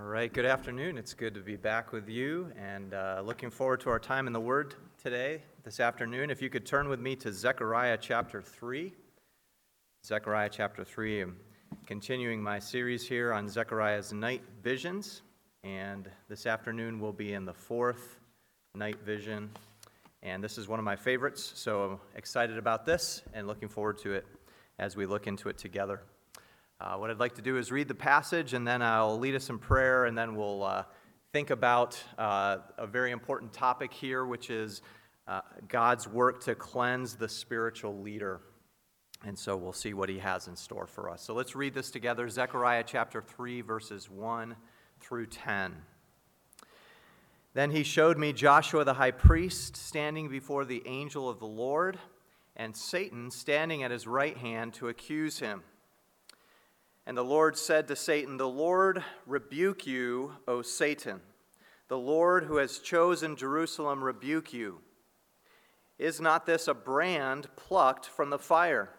All right, good afternoon. It's good to be back with you and uh, looking forward to our time in the Word today, this afternoon. If you could turn with me to Zechariah chapter 3. Zechariah chapter 3. I'm continuing my series here on Zechariah's night visions, and this afternoon we'll be in the fourth night vision. And this is one of my favorites, so I'm excited about this and looking forward to it as we look into it together. Uh, what I'd like to do is read the passage, and then I'll lead us in prayer, and then we'll uh, think about uh, a very important topic here, which is uh, God's work to cleanse the spiritual leader. And so we'll see what he has in store for us. So let's read this together Zechariah chapter 3, verses 1 through 10. Then he showed me Joshua the high priest standing before the angel of the Lord, and Satan standing at his right hand to accuse him. And the Lord said to Satan, The Lord rebuke you, O Satan. The Lord who has chosen Jerusalem rebuke you. Is not this a brand plucked from the fire?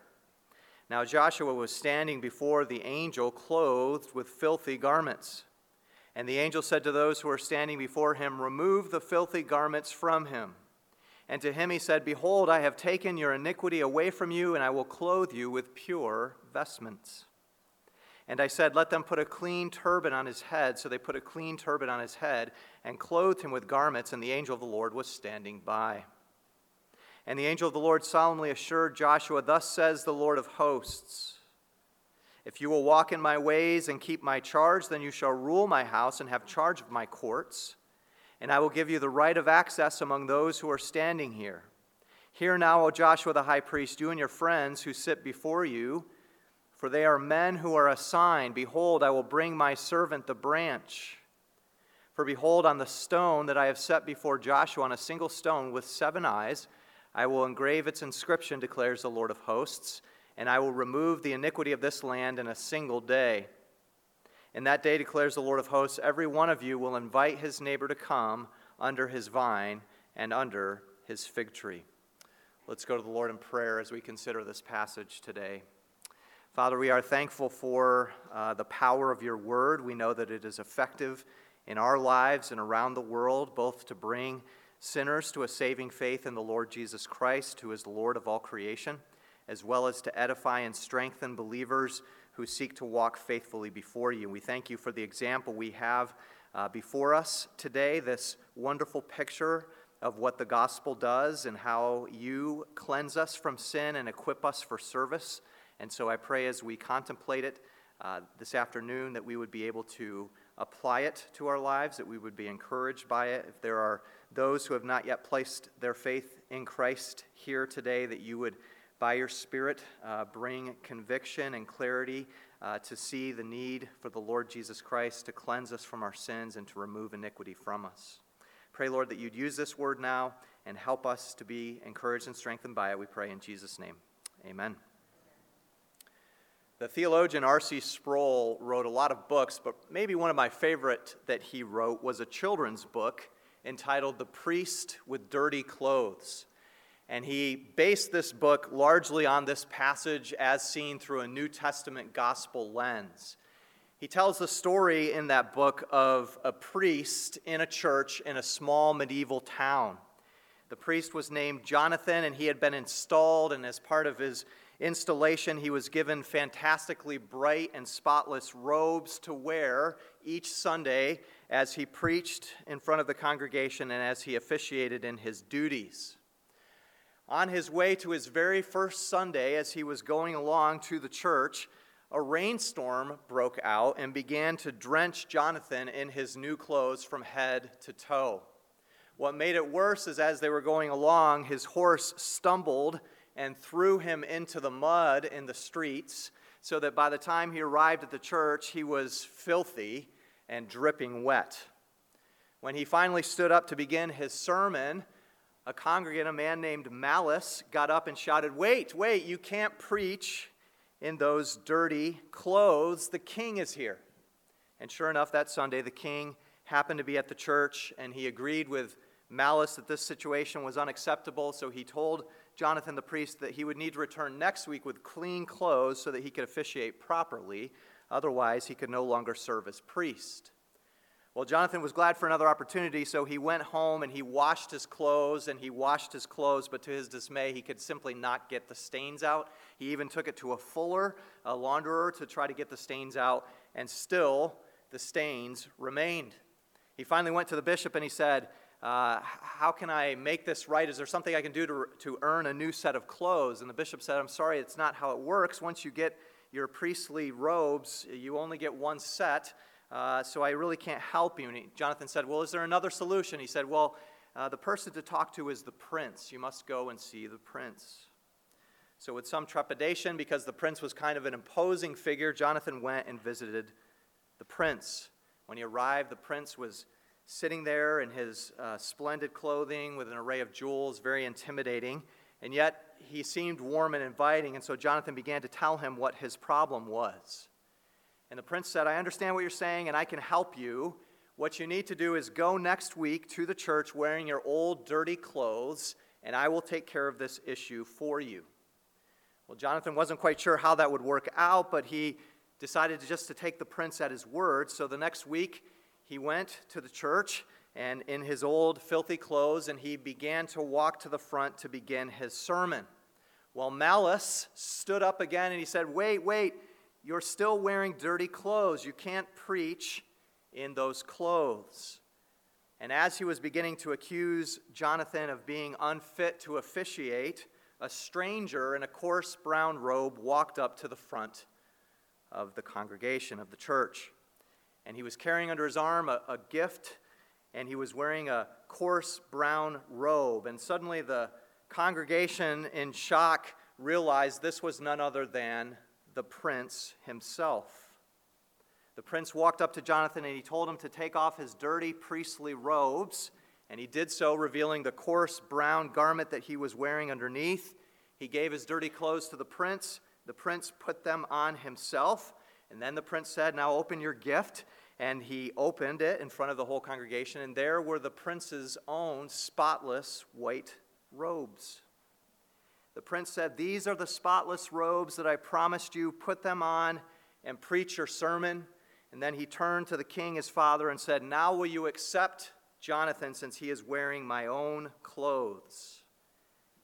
Now Joshua was standing before the angel, clothed with filthy garments. And the angel said to those who were standing before him, Remove the filthy garments from him. And to him he said, Behold, I have taken your iniquity away from you, and I will clothe you with pure vestments. And I said, Let them put a clean turban on his head. So they put a clean turban on his head and clothed him with garments, and the angel of the Lord was standing by. And the angel of the Lord solemnly assured Joshua, Thus says the Lord of hosts If you will walk in my ways and keep my charge, then you shall rule my house and have charge of my courts. And I will give you the right of access among those who are standing here. Hear now, O Joshua the high priest, you and your friends who sit before you for they are men who are assigned. Behold, I will bring my servant the branch. For behold, on the stone that I have set before Joshua, on a single stone with seven eyes, I will engrave its inscription, declares the Lord of hosts, and I will remove the iniquity of this land in a single day. In that day, declares the Lord of hosts, every one of you will invite his neighbor to come under his vine and under his fig tree. Let's go to the Lord in prayer as we consider this passage today. Father, we are thankful for uh, the power of your word. We know that it is effective in our lives and around the world, both to bring sinners to a saving faith in the Lord Jesus Christ, who is Lord of all creation, as well as to edify and strengthen believers who seek to walk faithfully before you. We thank you for the example we have uh, before us today, this wonderful picture of what the gospel does and how you cleanse us from sin and equip us for service. And so I pray as we contemplate it uh, this afternoon that we would be able to apply it to our lives, that we would be encouraged by it. If there are those who have not yet placed their faith in Christ here today, that you would, by your Spirit, uh, bring conviction and clarity uh, to see the need for the Lord Jesus Christ to cleanse us from our sins and to remove iniquity from us. Pray, Lord, that you'd use this word now and help us to be encouraged and strengthened by it. We pray in Jesus' name. Amen. The theologian R.C. Sproul wrote a lot of books, but maybe one of my favorite that he wrote was a children's book entitled The Priest with Dirty Clothes. And he based this book largely on this passage as seen through a New Testament gospel lens. He tells the story in that book of a priest in a church in a small medieval town. The priest was named Jonathan, and he had been installed, and as part of his installation, he was given fantastically bright and spotless robes to wear each Sunday as he preached in front of the congregation and as he officiated in his duties. On his way to his very first Sunday, as he was going along to the church, a rainstorm broke out and began to drench Jonathan in his new clothes from head to toe. What made it worse is as they were going along, his horse stumbled and threw him into the mud in the streets, so that by the time he arrived at the church, he was filthy and dripping wet. When he finally stood up to begin his sermon, a congregant, a man named Malice, got up and shouted, Wait, wait, you can't preach in those dirty clothes. The king is here. And sure enough, that Sunday, the king happened to be at the church, and he agreed with Malice that this situation was unacceptable, so he told Jonathan the priest that he would need to return next week with clean clothes so that he could officiate properly. Otherwise, he could no longer serve as priest. Well, Jonathan was glad for another opportunity, so he went home and he washed his clothes and he washed his clothes, but to his dismay, he could simply not get the stains out. He even took it to a fuller, a launderer, to try to get the stains out, and still the stains remained. He finally went to the bishop and he said, uh, How can I make this right? Is there something I can do to, to earn a new set of clothes? And the bishop said, I'm sorry, it's not how it works. Once you get your priestly robes, you only get one set. Uh, so I really can't help you. And he, Jonathan said, Well, is there another solution? He said, Well, uh, the person to talk to is the prince. You must go and see the prince. So, with some trepidation, because the prince was kind of an imposing figure, Jonathan went and visited the prince. When he arrived, the prince was sitting there in his uh, splendid clothing with an array of jewels, very intimidating. And yet, he seemed warm and inviting, and so Jonathan began to tell him what his problem was. And the prince said, I understand what you're saying, and I can help you. What you need to do is go next week to the church wearing your old, dirty clothes, and I will take care of this issue for you. Well, Jonathan wasn't quite sure how that would work out, but he decided just to take the prince at his word. So the next week, he went to the church and in his old filthy clothes, and he began to walk to the front to begin his sermon. Well, Malchus stood up again and he said, Wait, wait, you're still wearing dirty clothes. You can't preach in those clothes. And as he was beginning to accuse Jonathan of being unfit to officiate, a stranger in a coarse brown robe walked up to the front of the congregation of the church. And he was carrying under his arm a, a gift, and he was wearing a coarse brown robe. And suddenly the congregation, in shock, realized this was none other than the prince himself. The prince walked up to Jonathan and he told him to take off his dirty priestly robes, and he did so, revealing the coarse brown garment that he was wearing underneath. He gave his dirty clothes to the prince. The prince put them on himself, and then the prince said, Now open your gift. And he opened it in front of the whole congregation, and there were the prince's own spotless white robes. The prince said, These are the spotless robes that I promised you. Put them on and preach your sermon. And then he turned to the king, his father, and said, Now will you accept Jonathan, since he is wearing my own clothes?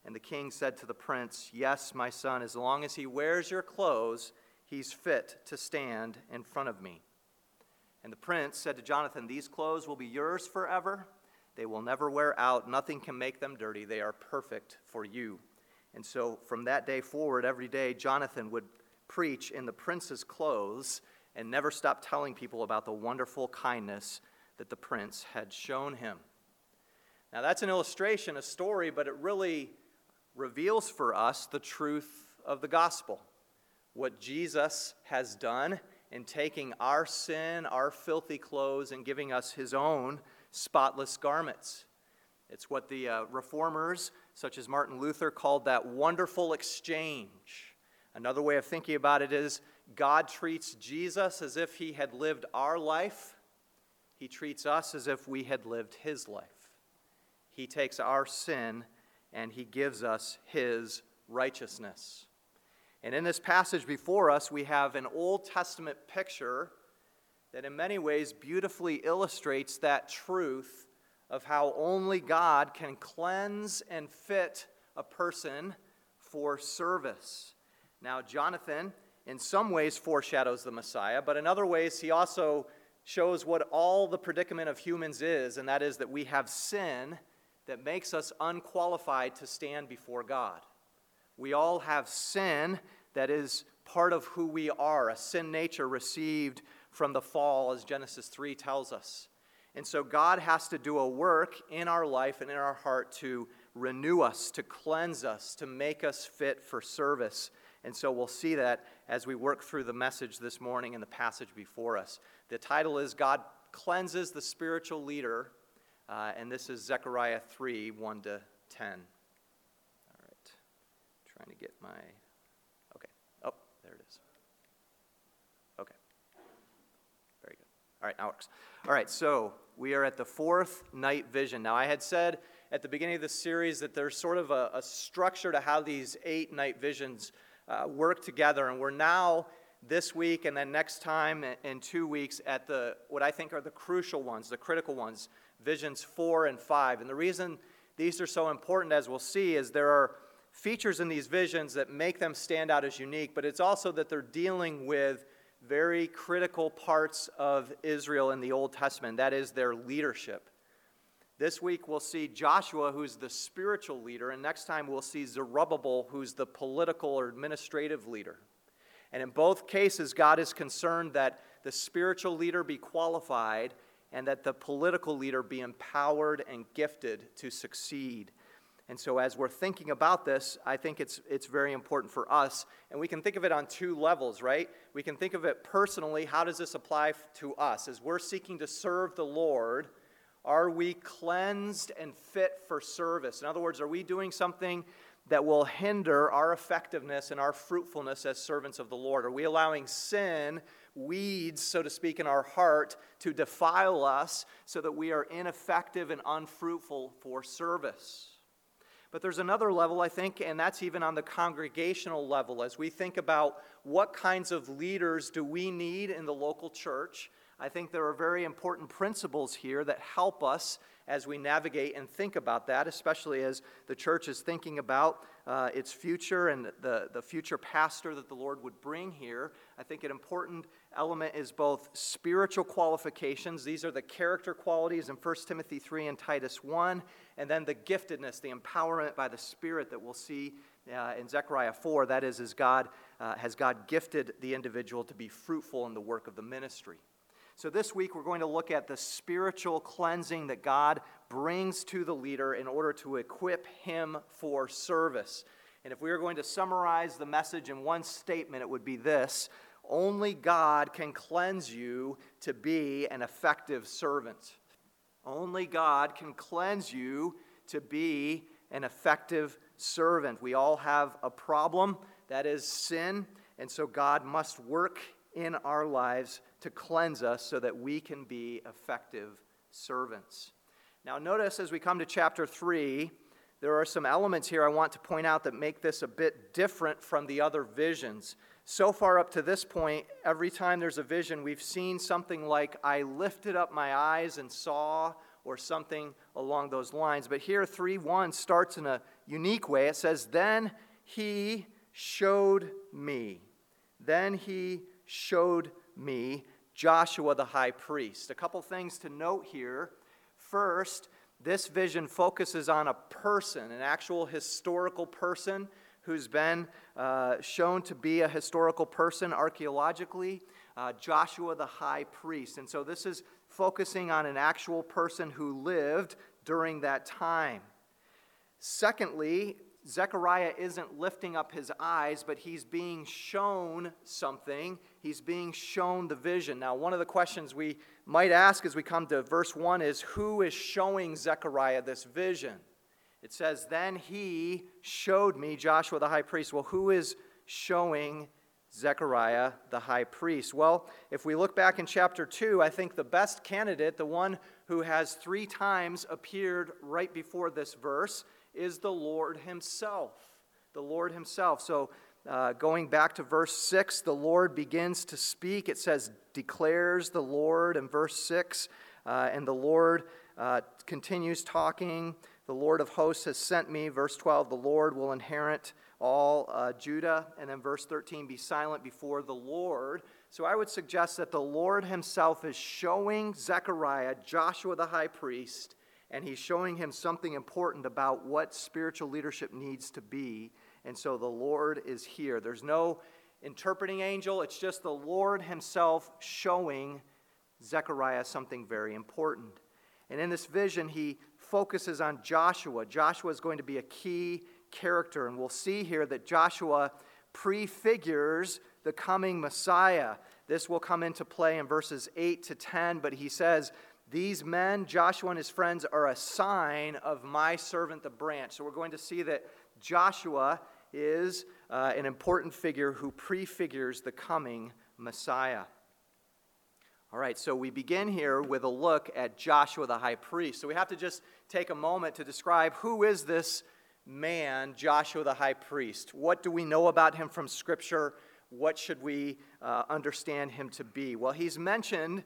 And the king said to the prince, Yes, my son, as long as he wears your clothes, he's fit to stand in front of me. And the prince said to Jonathan, These clothes will be yours forever. They will never wear out. Nothing can make them dirty. They are perfect for you. And so from that day forward, every day, Jonathan would preach in the prince's clothes and never stop telling people about the wonderful kindness that the prince had shown him. Now, that's an illustration, a story, but it really reveals for us the truth of the gospel. What Jesus has done in taking our sin, our filthy clothes, and giving us his own spotless garments. It's what the uh, reformers such as Martin Luther called that wonderful exchange. Another way of thinking about it is God treats Jesus as if he had lived our life, he treats us as if we had lived his life. He takes our sin and he gives us his righteousness. And in this passage before us, we have an Old Testament picture that in many ways beautifully illustrates that truth of how only God can cleanse and fit a person for service. Now, Jonathan, in some ways, foreshadows the Messiah, but in other ways, he also shows what all the predicament of humans is, and that is that we have sin that makes us unqualified to stand before God. We all have sin that is part of who we are, a sin nature received from the fall, as Genesis 3 tells us. And so God has to do a work in our life and in our heart to renew us, to cleanse us, to make us fit for service. And so we'll see that as we work through the message this morning and the passage before us. The title is God Cleanses the Spiritual Leader, uh, and this is Zechariah 3 1 to 10. Trying to get my. Okay. Oh, there it is. Okay. Very good. All right, now works. All right, so we are at the fourth night vision. Now, I had said at the beginning of the series that there's sort of a, a structure to how these eight night visions uh, work together, and we're now this week and then next time in two weeks at the what I think are the crucial ones, the critical ones, visions four and five. And the reason these are so important, as we'll see, is there are features in these visions that make them stand out as unique, but it's also that they're dealing with very critical parts of Israel in the Old Testament. That is their leadership. This week we'll see Joshua, who's the spiritual leader, and next time we'll see Zerubbabel, who's the political or administrative leader. And in both cases, God is concerned that the spiritual leader be qualified and that the political leader be empowered and gifted to succeed. And so, as we're thinking about this, I think it's, it's very important for us. And we can think of it on two levels, right? We can think of it personally. How does this apply to us? As we're seeking to serve the Lord, are we cleansed and fit for service? In other words, are we doing something that will hinder our effectiveness and our fruitfulness as servants of the Lord? Are we allowing sin, weeds, so to speak, in our heart to defile us so that we are ineffective and unfruitful for service? But there's another level, I think, and that's even on the congregational level. As we think about what kinds of leaders do we need in the local church, I think there are very important principles here that help us as we navigate and think about that, especially as the church is thinking about uh, its future and the, the future pastor that the Lord would bring here. I think an important element is both spiritual qualifications, these are the character qualities in 1 Timothy 3 and Titus 1, and then the giftedness, the empowerment by the Spirit that we'll see uh, in Zechariah 4. That is, as God, uh, has God gifted the individual to be fruitful in the work of the ministry. So, this week we're going to look at the spiritual cleansing that God brings to the leader in order to equip him for service. And if we were going to summarize the message in one statement, it would be this Only God can cleanse you to be an effective servant. Only God can cleanse you to be an effective servant. We all have a problem, that is sin, and so God must work in our lives to cleanse us so that we can be effective servants. Now, notice as we come to chapter 3, there are some elements here I want to point out that make this a bit different from the other visions. So far up to this point, every time there's a vision, we've seen something like, I lifted up my eyes and saw, or something along those lines. But here, 3 1 starts in a unique way. It says, Then he showed me. Then he showed me Joshua the high priest. A couple things to note here. First, this vision focuses on a person, an actual historical person who's been uh, shown to be a historical person archaeologically, uh, Joshua the high priest. And so this is focusing on an actual person who lived during that time. Secondly, Zechariah isn't lifting up his eyes, but he's being shown something. He's being shown the vision. Now, one of the questions we might ask as we come to verse 1 is who is showing Zechariah this vision? It says, Then he showed me Joshua the high priest. Well, who is showing Zechariah the high priest? Well, if we look back in chapter 2, I think the best candidate, the one who has three times appeared right before this verse, is the Lord Himself. The Lord Himself. So, uh, going back to verse 6, the Lord begins to speak. It says, declares the Lord in verse 6. Uh, and the Lord uh, continues talking. The Lord of hosts has sent me. Verse 12, the Lord will inherit all uh, Judah. And then verse 13, be silent before the Lord. So I would suggest that the Lord himself is showing Zechariah, Joshua the high priest, and he's showing him something important about what spiritual leadership needs to be. And so the Lord is here. There's no interpreting angel, it's just the Lord himself showing Zechariah something very important. And in this vision, he focuses on Joshua. Joshua is going to be a key character, and we'll see here that Joshua prefigures the coming Messiah. This will come into play in verses 8 to 10, but he says, these men, Joshua and his friends, are a sign of my servant the branch. So we're going to see that Joshua is uh, an important figure who prefigures the coming Messiah. All right, so we begin here with a look at Joshua the high priest. So we have to just take a moment to describe who is this man, Joshua the high priest? What do we know about him from Scripture? what should we uh, understand him to be? Well, he's mentioned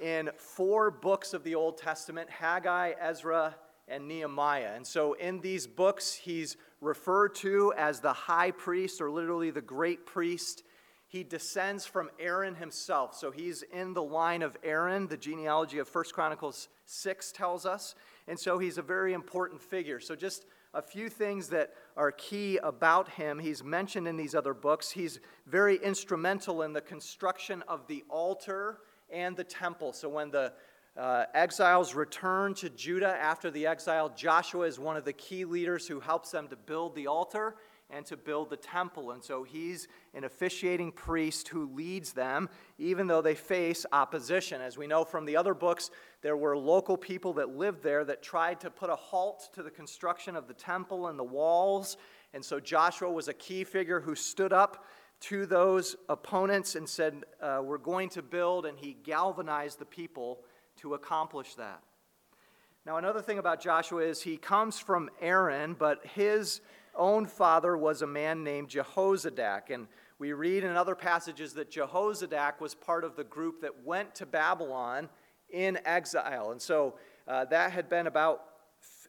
in four books of the Old Testament Haggai, Ezra, and Nehemiah. And so in these books, he's referred to as the high priest, or literally the great priest. He descends from Aaron himself. So he's in the line of Aaron, the genealogy of 1 Chronicles 6 tells us. And so he's a very important figure. So just a few things that are key about him. He's mentioned in these other books. He's very instrumental in the construction of the altar and the temple. So when the uh, exiles return to Judah after the exile, Joshua is one of the key leaders who helps them to build the altar and to build the temple. And so he's an officiating priest who leads them, even though they face opposition. As we know from the other books, there were local people that lived there that tried to put a halt to the construction of the temple and the walls. And so Joshua was a key figure who stood up to those opponents and said, uh, We're going to build, and he galvanized the people to accomplish that. Now, another thing about Joshua is he comes from Aaron, but his own father was a man named Jehozadak. And we read in other passages that Jehozadak was part of the group that went to Babylon in exile. And so uh, that had been about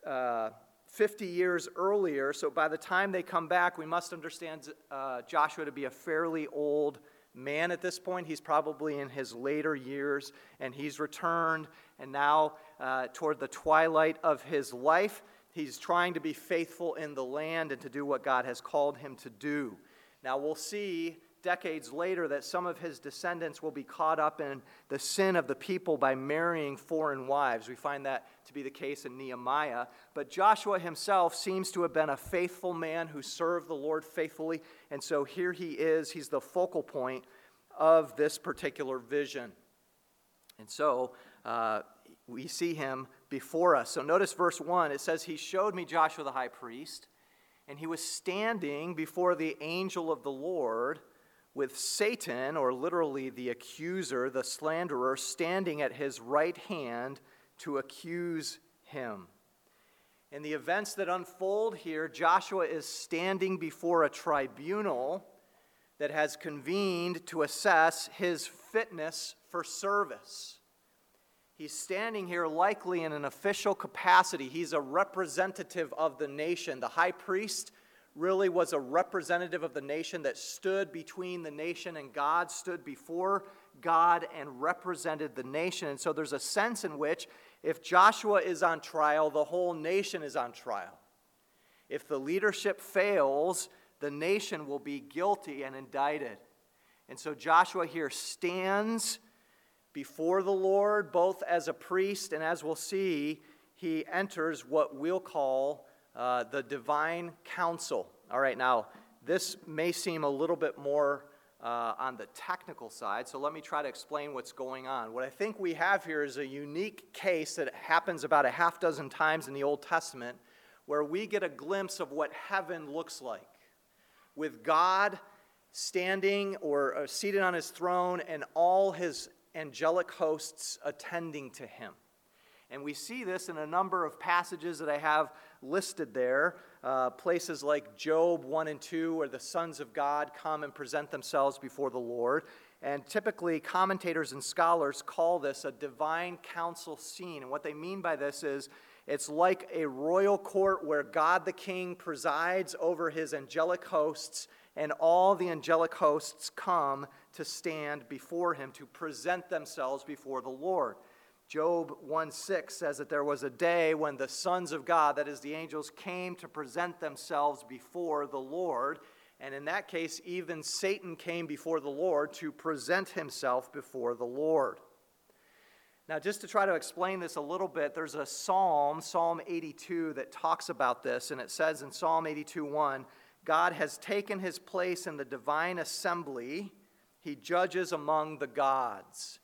uh, 50 years earlier. So by the time they come back, we must understand uh, Joshua to be a fairly old man at this point. He's probably in his later years, and he's returned. And now, uh, toward the twilight of his life, He's trying to be faithful in the land and to do what God has called him to do. Now, we'll see decades later that some of his descendants will be caught up in the sin of the people by marrying foreign wives. We find that to be the case in Nehemiah. But Joshua himself seems to have been a faithful man who served the Lord faithfully. And so here he is. He's the focal point of this particular vision. And so uh, we see him before us. So notice verse 1. It says, He showed me Joshua the high priest, and he was standing before the angel of the Lord with Satan, or literally the accuser, the slanderer, standing at his right hand to accuse him. In the events that unfold here, Joshua is standing before a tribunal that has convened to assess his fitness for service. He's standing here likely in an official capacity. He's a representative of the nation. The high priest really was a representative of the nation that stood between the nation and God, stood before God and represented the nation. And so there's a sense in which if Joshua is on trial, the whole nation is on trial. If the leadership fails, the nation will be guilty and indicted. And so Joshua here stands before the Lord, both as a priest and as we'll see, he enters what we'll call uh, the divine council. All right, now, this may seem a little bit more uh, on the technical side, so let me try to explain what's going on. What I think we have here is a unique case that happens about a half dozen times in the Old Testament where we get a glimpse of what heaven looks like with God standing or, or seated on his throne and all his angelic hosts attending to him. And we see this in a number of passages that I have listed there. Uh, places like Job 1 and 2, where the sons of God come and present themselves before the Lord. And typically, commentators and scholars call this a divine council scene. And what they mean by this is it's like a royal court where God the King presides over his angelic hosts, and all the angelic hosts come to stand before him, to present themselves before the Lord. Job 1 6 says that there was a day when the sons of God, that is, the angels, came to present themselves before the Lord. And in that case, even Satan came before the Lord to present himself before the Lord. Now, just to try to explain this a little bit, there's a psalm, Psalm 82, that talks about this. And it says in Psalm 82 1, God has taken his place in the divine assembly he judges among the gods.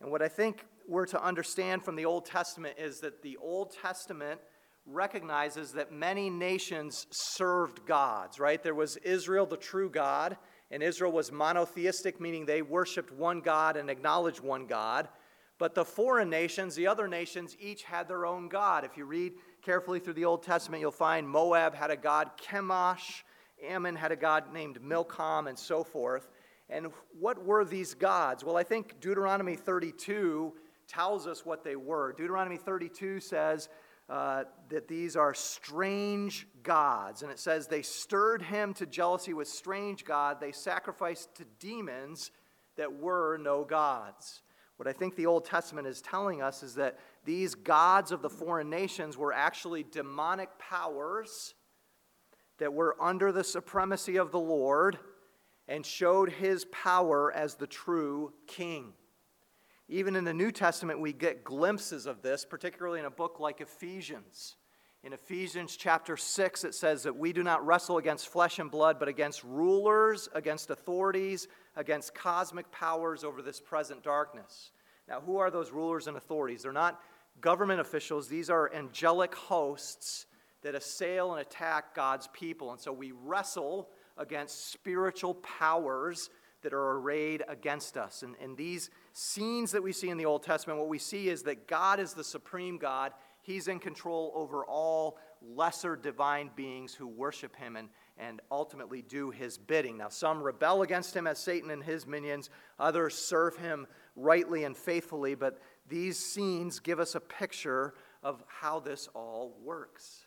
And what I think we're to understand from the Old Testament is that the Old Testament recognizes that many nations served gods, right? There was Israel, the true God, and Israel was monotheistic, meaning they worshiped one God and acknowledged one God. But the foreign nations, the other nations, each had their own God. If you read carefully through the Old Testament, you'll find Moab had a god Chemosh, Ammon had a god named Milcom, and so forth. And what were these gods? Well, I think Deuteronomy 32 tells us what they were. Deuteronomy 32 says uh, that these are strange gods. And it says they stirred him to jealousy with strange God. They sacrificed to demons that were no gods. What I think the Old Testament is telling us is that these gods of the foreign nations were actually demonic powers that were under the supremacy of the Lord and showed his power as the true king. Even in the New Testament, we get glimpses of this, particularly in a book like Ephesians. In Ephesians chapter 6, it says that we do not wrestle against flesh and blood, but against rulers, against authorities, against cosmic powers over this present darkness. Now, who are those rulers and authorities? They're not government officials, these are angelic hosts that assail and attack God's people. And so we wrestle against spiritual powers that are arrayed against us. And, and these scenes that we see in the Old Testament, what we see is that God is the supreme God. He's in control over all lesser divine beings who worship him and, and ultimately do his bidding. Now, some rebel against him as Satan and his minions, others serve him rightly and faithfully, but these scenes give us a picture of how this all works.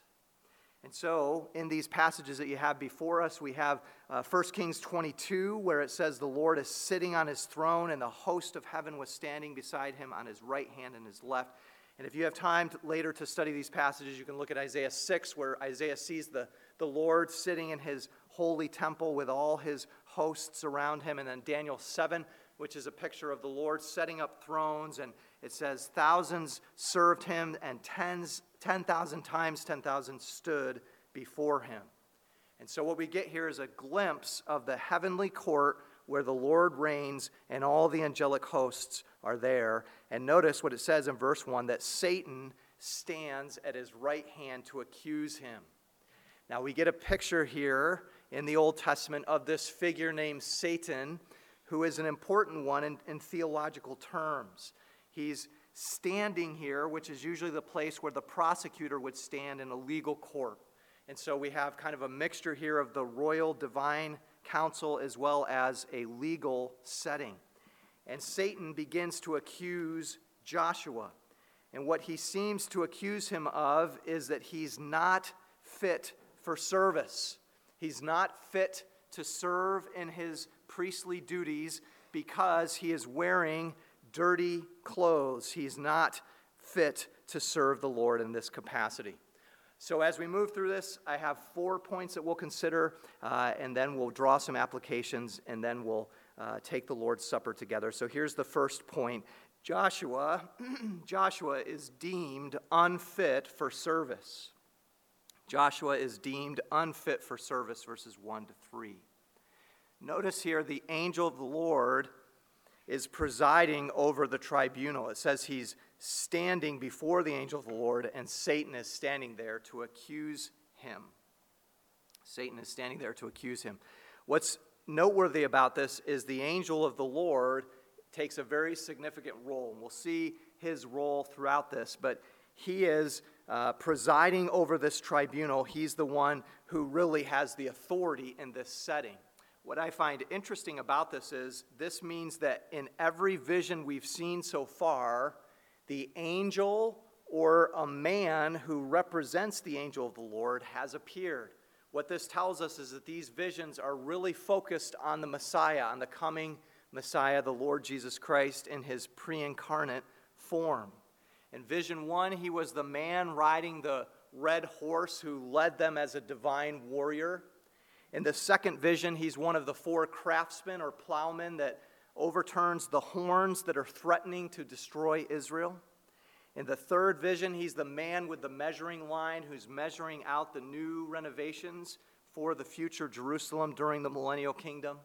And so, in these passages that you have before us, we have uh, 1 Kings 22, where it says, The Lord is sitting on his throne, and the host of heaven was standing beside him on his right hand and his left. And if you have time to, later to study these passages, you can look at Isaiah 6, where Isaiah sees the, the Lord sitting in his holy temple with all his hosts around him. And then Daniel 7, which is a picture of the Lord setting up thrones. And it says, Thousands served him, and tens, 10,000 times 10,000 stood before him. And so, what we get here is a glimpse of the heavenly court where the Lord reigns and all the angelic hosts are there. And notice what it says in verse 1 that Satan stands at his right hand to accuse him. Now, we get a picture here in the Old Testament of this figure named Satan, who is an important one in, in theological terms. He's standing here, which is usually the place where the prosecutor would stand in a legal court. And so we have kind of a mixture here of the royal divine council as well as a legal setting. And Satan begins to accuse Joshua. And what he seems to accuse him of is that he's not fit for service. He's not fit to serve in his priestly duties because he is wearing dirty clothes. He's not fit to serve the Lord in this capacity. So, as we move through this, I have four points that we'll consider, uh, and then we'll draw some applications, and then we'll uh, take the Lord's Supper together. So, here's the first point Joshua, Joshua is deemed unfit for service. Joshua is deemed unfit for service, verses 1 to 3. Notice here the angel of the Lord is presiding over the tribunal. It says he's standing before the angel of the Lord, and Satan is standing there to accuse him. Satan is standing there to accuse him. What's noteworthy about this is the angel of the Lord takes a very significant role. And we'll see his role throughout this, but he is uh, presiding over this tribunal. He's the one who really has the authority in this setting. What I find interesting about this is this means that in every vision we've seen so far, the angel or a man who represents the angel of the Lord has appeared. What this tells us is that these visions are really focused on the Messiah, on the coming Messiah, the Lord Jesus Christ, in his pre incarnate form. In vision one, he was the man riding the red horse who led them as a divine warrior. In the second vision, he's one of the four craftsmen or plowmen that overturns the horns that are threatening to destroy Israel. In the third vision, he's the man with the measuring line who's measuring out the new renovations for the future Jerusalem during the millennial kingdom.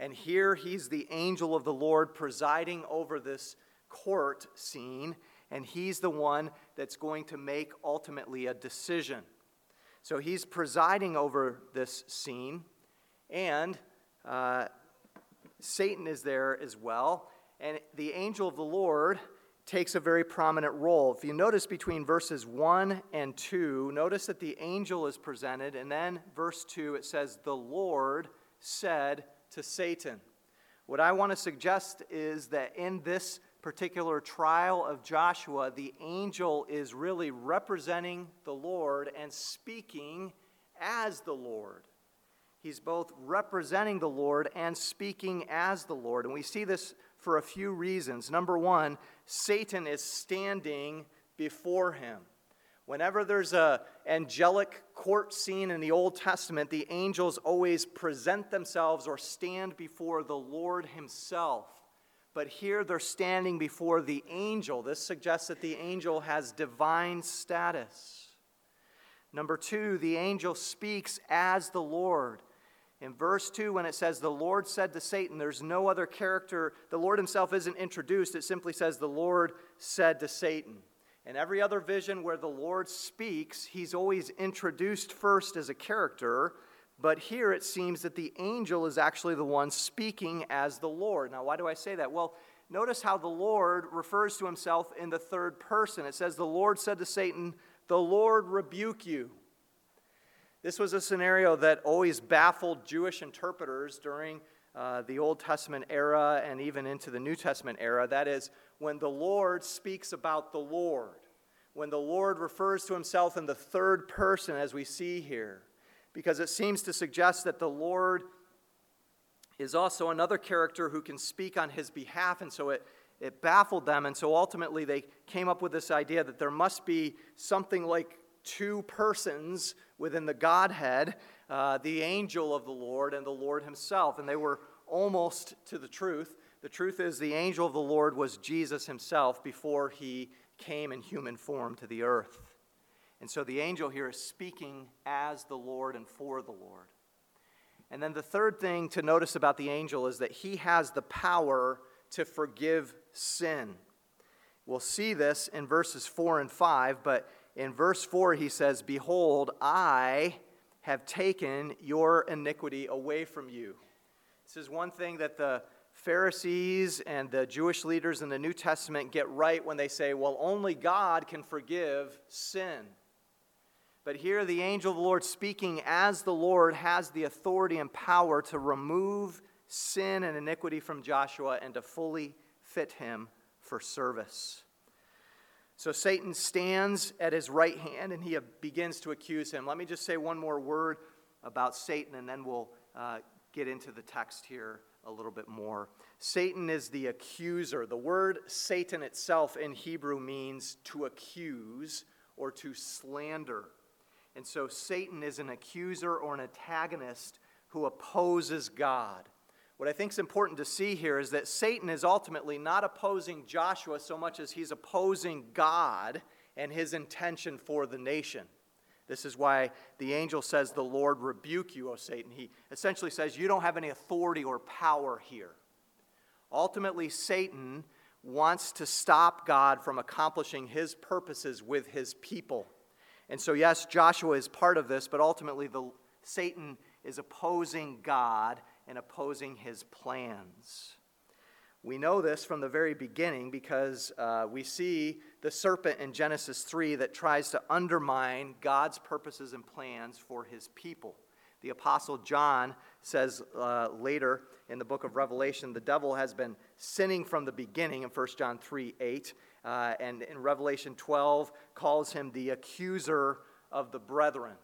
And here he's the angel of the Lord presiding over this court scene, and he's the one that's going to make ultimately a decision. So he's presiding over this scene, and uh, Satan is there as well. And the angel of the Lord takes a very prominent role. If you notice between verses 1 and 2, notice that the angel is presented, and then verse 2, it says, The Lord said to Satan. What I want to suggest is that in this particular trial of Joshua, the angel is really representing the Lord and speaking as the Lord. He's both representing the Lord and speaking as the Lord. And we see this for a few reasons. Number one, Satan is standing before him. Whenever there's a angelic court scene in the Old Testament, the angels always present themselves or stand before the Lord himself. But here they're standing before the angel. This suggests that the angel has divine status. Number two, the angel speaks as the Lord. In verse 2, when it says, The Lord said to Satan, there's no other character. The Lord himself isn't introduced. It simply says, The Lord said to Satan. In every other vision where the Lord speaks, he's always introduced first as a character, but here it seems that the angel is actually the one speaking as the Lord. Now, why do I say that? Well, notice how the Lord refers to himself in the third person. It says, The Lord said to Satan, The Lord rebuke you. This was a scenario that always baffled Jewish interpreters during uh, the Old Testament era and even into the New Testament era. That is, when the Lord speaks about the Lord, when the Lord refers to himself in the third person, as we see here, because it seems to suggest that the Lord is also another character who can speak on his behalf, and so it, it baffled them. And so ultimately, they came up with this idea that there must be something like two persons within the Godhead uh, the angel of the Lord and the Lord himself. And they were almost to the truth. The truth is, the angel of the Lord was Jesus himself before he came in human form to the earth. And so the angel here is speaking as the Lord and for the Lord. And then the third thing to notice about the angel is that he has the power to forgive sin. We'll see this in verses 4 and 5, but in verse 4 he says, Behold, I have taken your iniquity away from you. This is one thing that the Pharisees and the Jewish leaders in the New Testament get right when they say, well, only God can forgive sin. But here, the angel of the Lord, speaking as the Lord, has the authority and power to remove sin and iniquity from Joshua and to fully fit him for service. So Satan stands at his right hand and he begins to accuse him. Let me just say one more word about Satan and then we'll uh, get into the text here a little bit more. Satan is the accuser. The word Satan itself in Hebrew means to accuse or to slander. And so Satan is an accuser or an antagonist who opposes God. What I think is important to see here is that Satan is ultimately not opposing Joshua so much as he's opposing God and his intention for the nation. This is why the angel says, The Lord rebuke you, O Satan. He essentially says, You don't have any authority or power here. Ultimately, Satan wants to stop God from accomplishing his purposes with his people. And so, yes, Joshua is part of this, but ultimately, the, Satan is opposing God and opposing his plans. We know this from the very beginning because uh, we see the serpent in Genesis 3 that tries to undermine God's purposes and plans for his people. The Apostle John says uh, later in the book of Revelation, the devil has been sinning from the beginning in 1 John 3 8. Uh, and in Revelation 12, calls him the accuser of the brethren.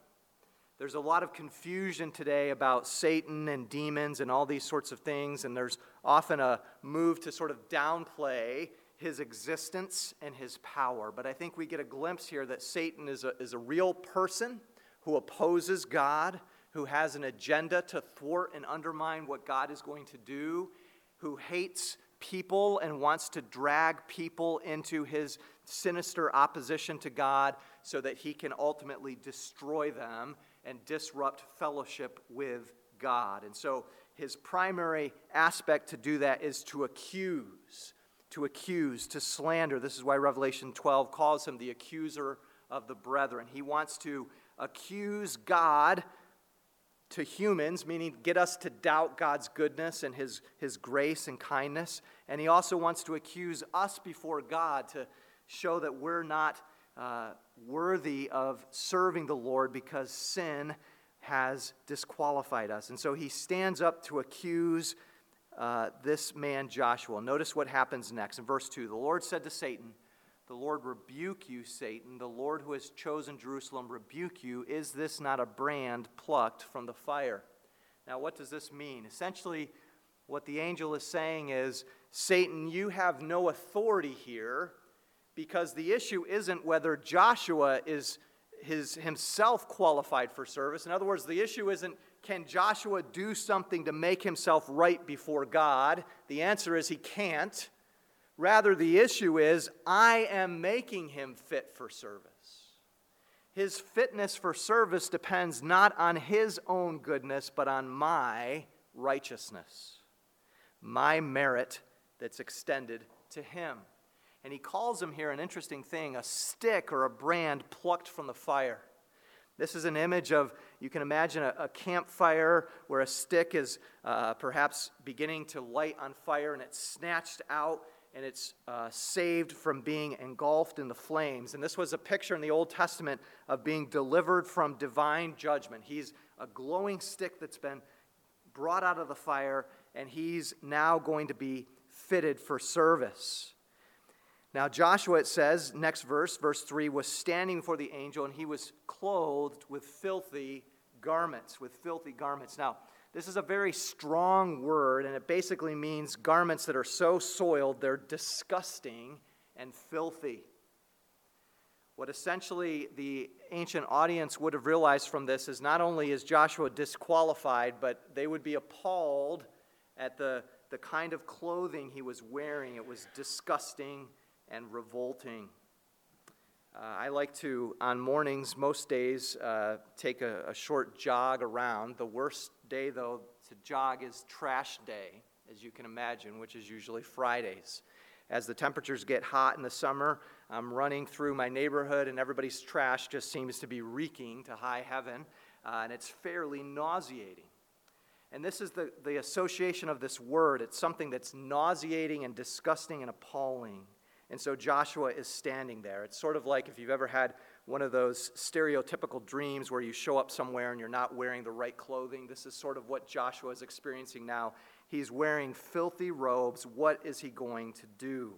There's a lot of confusion today about Satan and demons and all these sorts of things, and there's often a move to sort of downplay his existence and his power. But I think we get a glimpse here that Satan is a, is a real person who opposes God, who has an agenda to thwart and undermine what God is going to do, who hates people and wants to drag people into his sinister opposition to God so that he can ultimately destroy them and disrupt fellowship with God. And so his primary aspect to do that is to accuse, to accuse, to slander. This is why Revelation 12 calls him the accuser of the brethren. He wants to accuse God to humans, meaning get us to doubt God's goodness and his, his grace and kindness. And he also wants to accuse us before God to show that we're not uh, worthy of serving the Lord because sin has disqualified us. And so he stands up to accuse uh, this man Joshua. Notice what happens next in verse 2. The Lord said to Satan, The Lord rebuke you, Satan. The Lord who has chosen Jerusalem rebuke you. Is this not a brand plucked from the fire? Now, what does this mean? Essentially, what the angel is saying is Satan, you have no authority here because the issue isn't whether Joshua is his, himself qualified for service. In other words, the issue isn't can Joshua do something to make himself right before God? The answer is he can't. Rather, the issue is I am making him fit for service. His fitness for service depends not on his own goodness, but on my righteousness, my merit that's extended to him. And he calls him here an interesting thing a stick or a brand plucked from the fire. This is an image of, you can imagine a, a campfire where a stick is uh, perhaps beginning to light on fire and it's snatched out and it's uh, saved from being engulfed in the flames. And this was a picture in the Old Testament of being delivered from divine judgment. He's a glowing stick that's been brought out of the fire, and he's now going to be fitted for service. Now, Joshua, it says, next verse, verse 3, was standing before the angel, and he was clothed with filthy garments, with filthy garments. Now, this is a very strong word, and it basically means garments that are so soiled they're disgusting and filthy. What essentially the ancient audience would have realized from this is not only is Joshua disqualified, but they would be appalled at the, the kind of clothing he was wearing. It was disgusting and revolting. Uh, I like to, on mornings, most days, uh, take a, a, short jog around. The worst day, though, to jog is trash day, as you can imagine, which is usually Fridays. As the temperatures get hot in the summer, I'm running through my neighborhood, and everybody's trash just seems to be reeking to high heaven, uh, and it's fairly nauseating. And this is the, the association of this word. It's something that's nauseating and disgusting and appalling. And so Joshua is standing there. It's sort of like if you've ever had one of those stereotypical dreams where you show up somewhere and you're not wearing the right clothing. This is sort of what Joshua is experiencing now. He's wearing filthy robes. What is he going to do?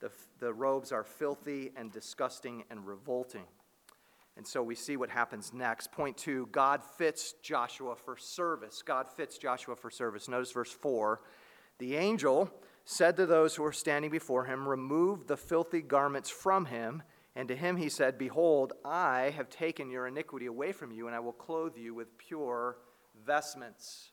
The, the robes are filthy and disgusting and revolting. And so we see what happens next. Point two God fits Joshua for service. God fits Joshua for service. Notice verse 4. The angel said to those who were standing before him, Remove the filthy garments from him. And to him he said, Behold, I have taken your iniquity away from you, and I will clothe you with pure vestments.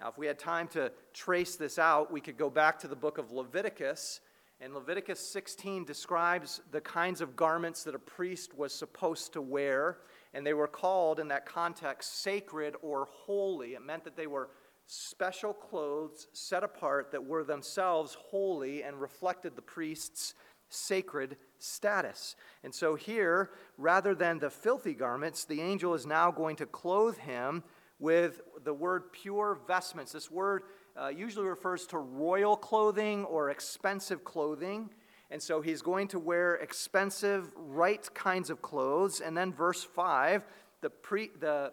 Now, if we had time to trace this out, we could go back to the book of Leviticus. And Leviticus 16 describes the kinds of garments that a priest was supposed to wear. And they were called, in that context, sacred or holy. It meant that they were special clothes set apart that were themselves holy and reflected the priest's sacred status. And so here, rather than the filthy garments, the angel is now going to clothe him with the word pure vestments. This word uh, usually refers to royal clothing or expensive clothing. And so he's going to wear expensive, right kinds of clothes. And then, verse 5, the, pre, the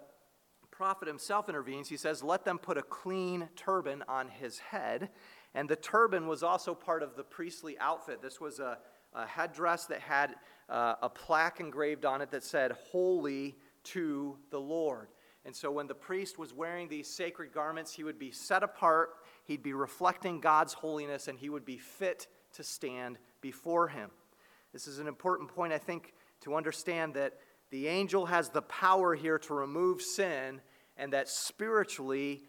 prophet himself intervenes. He says, Let them put a clean turban on his head. And the turban was also part of the priestly outfit. This was a, a headdress that had uh, a plaque engraved on it that said, Holy to the Lord. And so when the priest was wearing these sacred garments, he would be set apart, he'd be reflecting God's holiness, and he would be fit to stand before him. This is an important point, I think, to understand that the angel has the power here to remove sin, and that spiritually,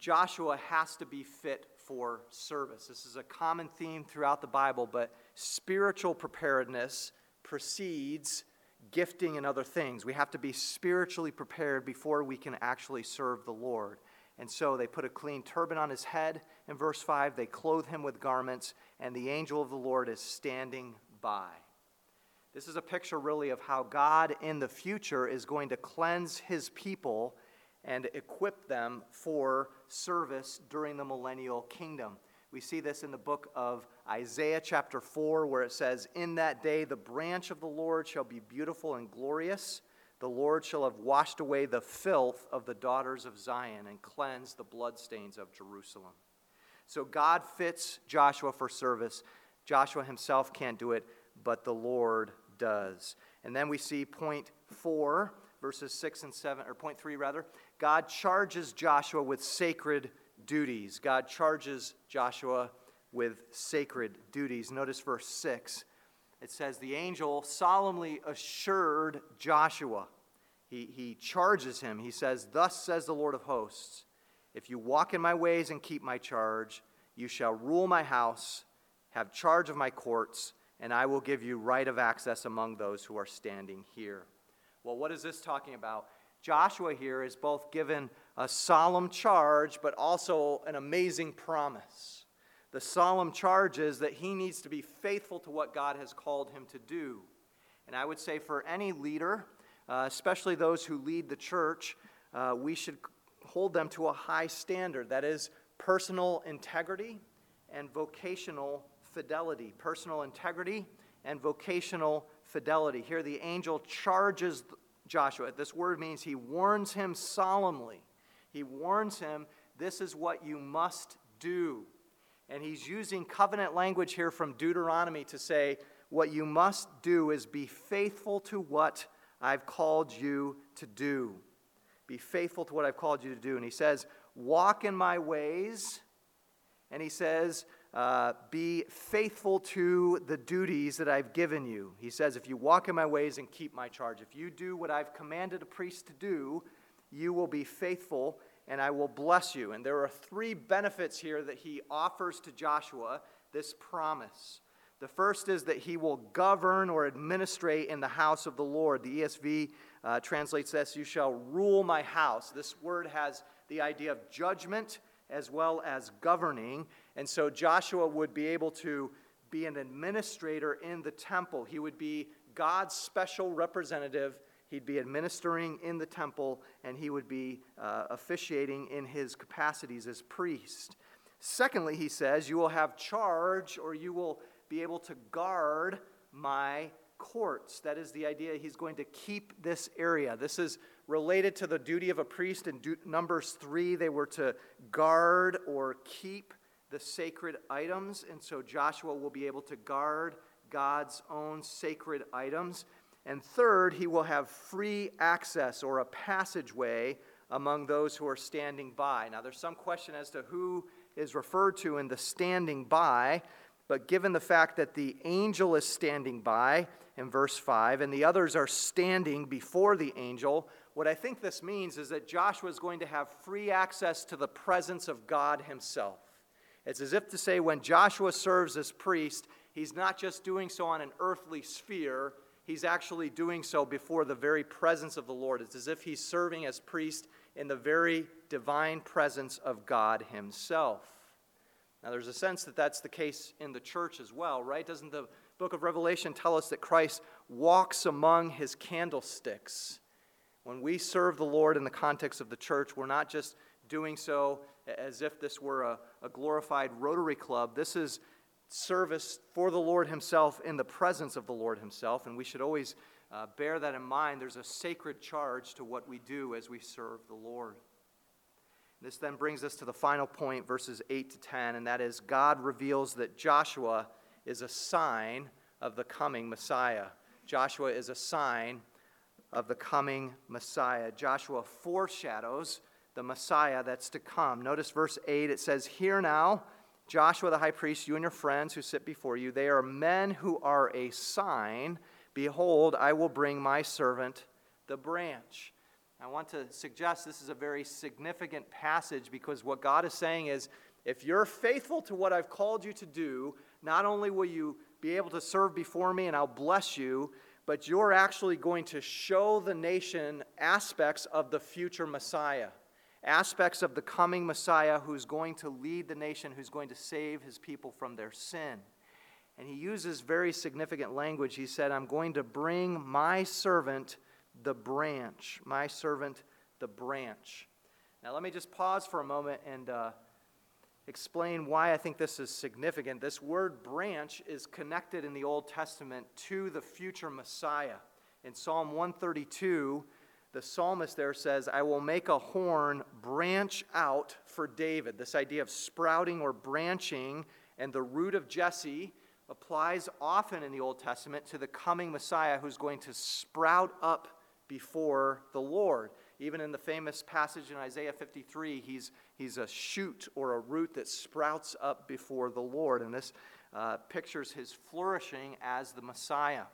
Joshua has to be fit for service. This is a common theme throughout the Bible, but spiritual preparedness precedes gifting and other things. We have to be spiritually prepared before we can actually serve the Lord. And so they put a clean turban on his head in verse 5. They clothe him with garments, and the angel of the Lord is standing by. This is a picture, really, of how God in the future is going to cleanse his people and equip them for service during the millennial kingdom. We see this in the book of Isaiah, chapter 4, where it says, In that day the branch of the Lord shall be beautiful and glorious. The Lord shall have washed away the filth of the daughters of Zion and cleansed the bloodstains of Jerusalem. So God fits Joshua for service. Joshua himself can't do it, but the Lord does. And then we see point four, verses six and seven, or point three rather. God charges Joshua with sacred duties. God charges Joshua with sacred duties. Notice verse 6. It says, The angel solemnly assured Joshua. He, he charges him. He says, Thus says the Lord of hosts, if you walk in my ways and keep my charge, you shall rule my house, have charge of my courts, and I will give you right of access among those who are standing here. Well, what is this talking about? Joshua here is both given a solemn charge, but also an amazing promise. The solemn charge is that he needs to be faithful to what God has called him to do. And I would say for any leader, uh, especially those who lead the church, uh, we should hold them to a high standard. That is, personal integrity and vocational fidelity. Personal integrity and vocational fidelity. Here, the angel charges Joshua. This word means he warns him solemnly. He warns him, This is what you must do. And he's using covenant language here from Deuteronomy to say, What you must do is be faithful to what I've called you to do. Be faithful to what I've called you to do. And he says, Walk in my ways. And he says, uh, Be faithful to the duties that I've given you. He says, If you walk in my ways and keep my charge, if you do what I've commanded a priest to do, you will be faithful and I will bless you. And there are three benefits here that he offers to Joshua this promise. The first is that he will govern or administrate in the house of the Lord. The ESV uh, translates this You shall rule my house. This word has the idea of judgment as well as governing. And so Joshua would be able to be an administrator in the temple. He would be God's special representative. He'd be administering in the temple, and he would be uh, officiating in his capacities as priest. Secondly, he says, You will have charge, or you will be able to guard my courts. That is the idea. He's going to keep this area. This is related to the duty of a priest. In Numbers 3, they were to guard or keep the sacred items. And so Joshua will be able to guard God's own sacred items. And third, he will have free access or a passageway among those who are standing by. Now, there's some question as to who is referred to in the standing by. But given the fact that the angel is standing by in verse 5 and the others are standing before the angel, what I think this means is that Joshua is going to have free access to the presence of God himself. It's as if to say when Joshua serves as priest, he's not just doing so on an earthly sphere, he's actually doing so before the very presence of the Lord. It's as if he's serving as priest in the very divine presence of God himself. Now, there's a sense that that's the case in the church as well, right? Doesn't the book of Revelation tell us that Christ walks among his candlesticks? When we serve the Lord in the context of the church, we're not just doing so as if this were a, a glorified Rotary Club. This is service for the Lord Himself in the presence of the Lord Himself, and we should always uh, bear that in mind. There's a sacred charge to what we do as we serve the Lord. This then brings us to the final point, verses 8 to 10, and that is God reveals that Joshua is a sign of the coming Messiah. Joshua is a sign of the coming Messiah. Joshua foreshadows the Messiah that's to come. Notice verse 8 it says, Here now, Joshua the high priest, you and your friends who sit before you, they are men who are a sign. Behold, I will bring my servant the branch. I want to suggest this is a very significant passage because what God is saying is if you're faithful to what I've called you to do, not only will you be able to serve before me and I'll bless you, but you're actually going to show the nation aspects of the future Messiah, aspects of the coming Messiah who's going to lead the nation, who's going to save his people from their sin. And he uses very significant language. He said, I'm going to bring my servant the branch, my servant, the branch. Now, let me just pause for a moment and uh, explain why I think this is significant. This word branch is connected in the Old Testament to the future Messiah. In Psalm 132, the psalmist there says, I will make a horn branch out for David. This idea of sprouting or branching and the root of Jesse applies often in the Old Testament to the coming Messiah who's going to sprout up before the Lord. Even in the famous passage in Isaiah 53, he's, he's a shoot or a root that sprouts up before the Lord. And this uh, pictures his flourishing as the Messiah.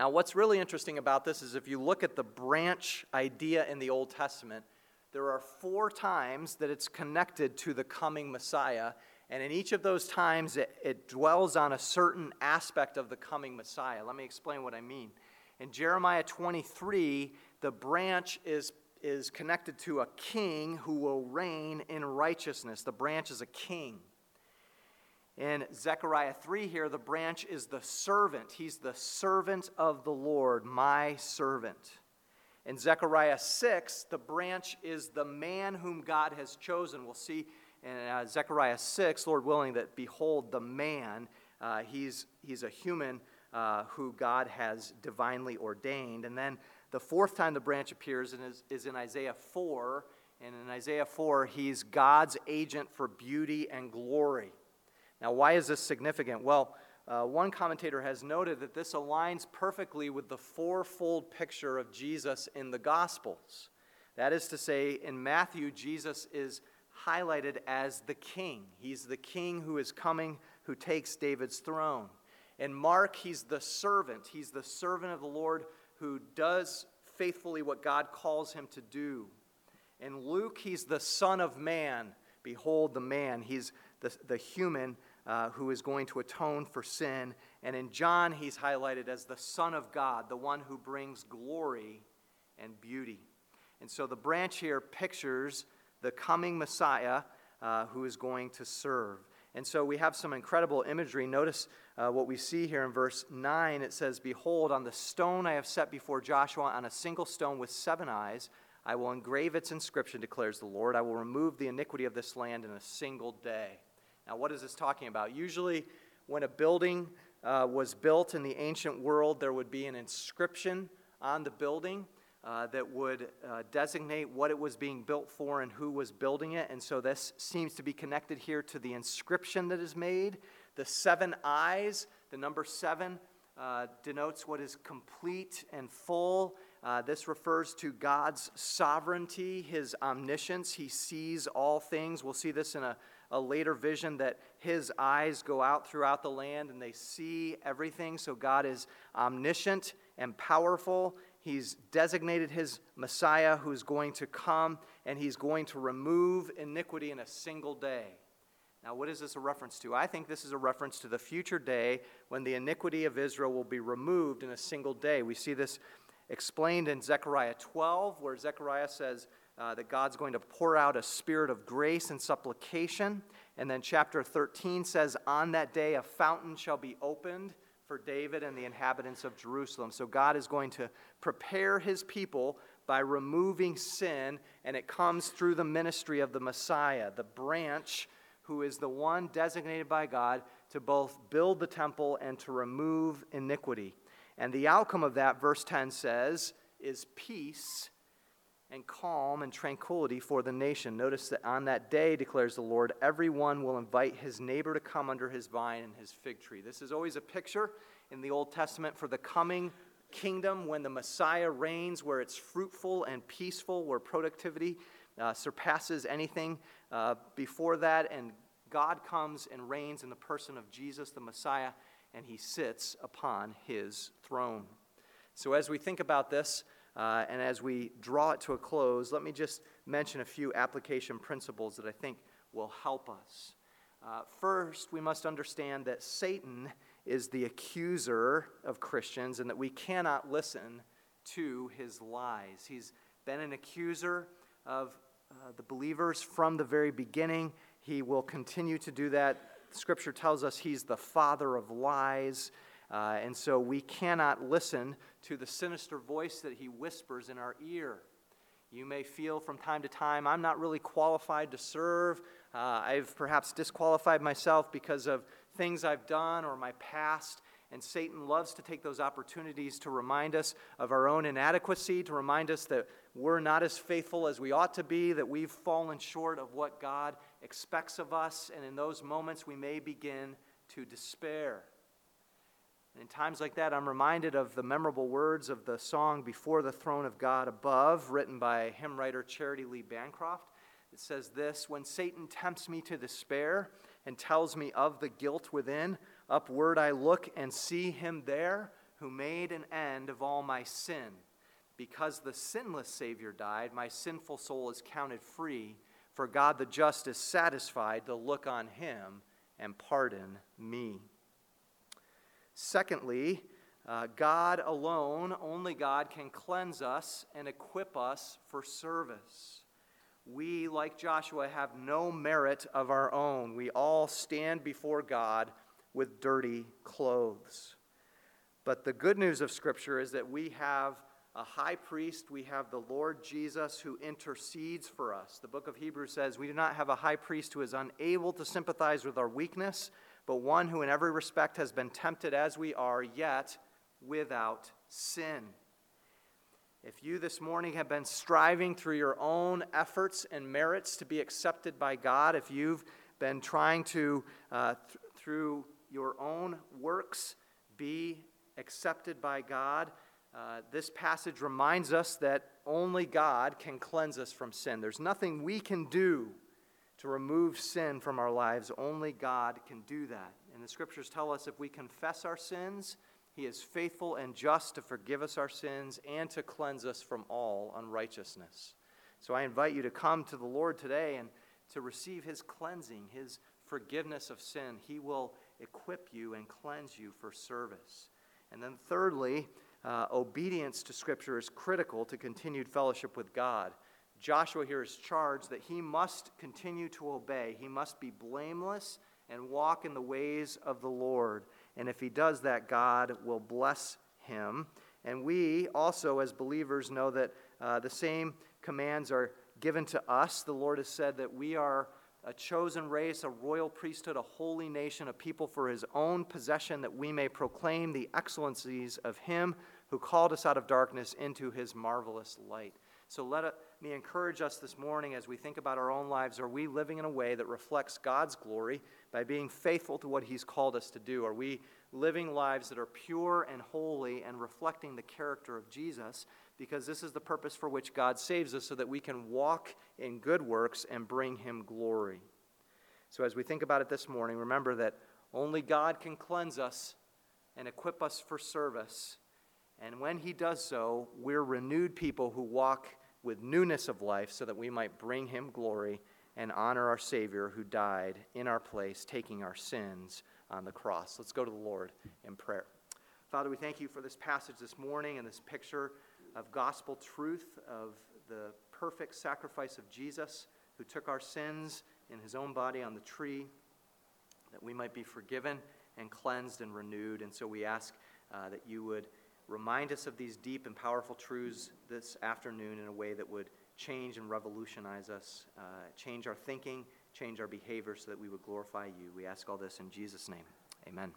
Now, what's really interesting about this is if you look at the branch idea in the Old Testament, there are four times that it's connected to the coming Messiah, and in each of those times, it, it, dwells on a certain aspect of the coming Messiah. Let me explain what I mean. In Jeremiah 23, the branch is, is connected to a king who will reign in righteousness. The branch is a king. In Zechariah 3 here, the branch is the servant. He's the servant of the Lord, my servant. In Zechariah 6, the branch is the man whom God has chosen. We'll see in uh, Zechariah 6, Lord willing, that behold, the man, uh, he's, he's a human uh, who God has divinely ordained. And then the fourth time the branch appears is, is in Isaiah 4. And in Isaiah 4, he's God's agent for beauty and glory. Now, why is this significant? Well, uh, one commentator has noted that this aligns perfectly with the fourfold picture of Jesus in the Gospels. That is to say, in Matthew, Jesus is highlighted as the king. He's the king who is coming, who takes David's throne. In Mark, he's the servant. He's the servant of the Lord who does faithfully what God calls him to do. In Luke, he's the Son of Man. Behold the man. He's the, the human uh, who is going to atone for sin. And in John, he's highlighted as the Son of God, the one who brings glory and beauty. And so the branch here pictures the coming Messiah uh, who is going to serve. And so we have some incredible imagery. Notice uh, what we see here in verse 9. It says, Behold, on the stone I have set before Joshua, on a single stone with seven eyes, I will engrave its inscription, declares the Lord. I will remove the iniquity of this land in a single day. Now, what is this talking about? Usually, when a building uh, was built in the ancient world, there would be an inscription on the building uh, that would uh, designate what it was being built for and who was building it. And so, this seems to be connected here to the inscription that is made. The seven eyes, the number seven, uh, denotes what is complete and full. Uh, this refers to God's sovereignty, his omniscience. He sees all things. We'll see this in a a later vision that his eyes go out throughout the land and they see everything. So God is omniscient and powerful. He's designated his Messiah who's going to come and he's going to remove iniquity in a single day. Now, what is this a reference to? I think this is a reference to the future day when the iniquity of Israel will be removed in a single day. We see this explained in Zechariah 12, where Zechariah says, uh, that God's going to pour out a spirit of grace and supplication. And then chapter 13 says, On that day, a fountain shall be opened for David and the inhabitants of Jerusalem. So God is going to prepare his people by removing sin, and it comes through the ministry of the Messiah, the branch who is the one designated by God to both build the temple and to remove iniquity. And the outcome of that, verse 10 says, is peace and calm and tranquility for the nation. Notice that on that day, declares the Lord, everyone will invite his neighbor to come under his vine and his fig tree. This is always a picture in the Old Testament for the coming kingdom when the Messiah reigns, where it's fruitful and peaceful, where productivity uh, surpasses anything uh, before that, and God comes and reigns in the person of Jesus, the Messiah, and he sits upon his throne. So, as we think about this, uh, and as we draw it to a close, let me just mention a few application principles that I think will help us. Uh, first, we must understand that Satan is the accuser of Christians and that we cannot listen to his lies. He's been an accuser of uh, the believers from the very beginning. He will continue to do that. Scripture tells us he's the father of lies. Uh, and so we cannot listen to the sinister voice that he whispers in our ear. You may feel from time to time, I'm not really qualified to serve. Uh, I've perhaps disqualified myself because of things I've done or my past. And Satan loves to take those opportunities to remind us of our own inadequacy, to remind us that we're not as faithful as we ought to be, that we've fallen short of what God expects of us. And in those moments, we may begin to despair. And in times like that, I'm reminded of the memorable words of the song Before the Throne of God Above, written by hymn writer Charitie Lee Bancroft. It says this When Satan tempts me to despair and tells me of the guilt within, Upward I look and see him there who made an end of all my sin. Because the sinless Savior died, my sinful soul is counted free, for God the just is satisfied to look on him and pardon me. Secondly, uh, God alone, only God, can cleanse us and equip us for service. We, like Joshua, have no merit of our own. We all stand before God with dirty clothes. But the good news of Scripture is that we have a high priest, we have the Lord Jesus who intercedes for us. The book of Hebrews says we do not have a high priest who is unable to sympathize with our weakness, but one who in every respect has been tempted as we are, yet without sin. If you this morning have been striving through your own efforts and merits to be accepted by God, if you've been trying to, uh, th- through your own works, be accepted by God, uh, this passage reminds us that only God can cleanse us from sin. There's nothing we can do to remove sin from our lives. Only God can do that. And the scriptures tell us if we confess our sins, He is faithful and just to forgive us our sins and to cleanse us from all unrighteousness. So I invite you to come to the Lord today and to receive His cleansing, His forgiveness of sin. He will equip you and cleanse you for service. And then, thirdly, uh, obedience to Scripture is critical to continued fellowship with God. Joshua here is charged that he must continue to obey. He must be blameless and walk in the ways of the Lord. And if he does that, God will bless him. And we also, as believers, know that uh, the same commands are given to us. The Lord has said that we are a chosen race, a royal priesthood, a holy nation, a people for his own possession, that we may proclaim the excellencies of him who called us out of darkness into his marvelous light. So let me encourage us this morning as we think about our own lives. Are we living in a way that reflects God's glory by being faithful to what he's called us to do? Are we living lives that are pure and holy and reflecting the character of Jesus? Because this is the purpose for which God saves us, so that we can walk in good works and bring him glory. So as we think about it this morning, remember that only God can cleanse us and equip us for service. And when he does so, we're renewed people who walk with newness of life so that we might bring him glory and honor our Savior who died in our place, taking our sins on the cross. Let's go to the Lord in prayer. Father, we thank you for this passage this morning and this picture of gospel truth, of the perfect sacrifice of Jesus who took our sins in his own body on the tree, that we might be forgiven and cleansed and renewed. And so we ask uh, that you would remind us of these deep and powerful truths this afternoon in a way that would change and revolutionize us, uh, change our thinking, change our behavior so that we would glorify you. We ask all this in Jesus' name. Amen.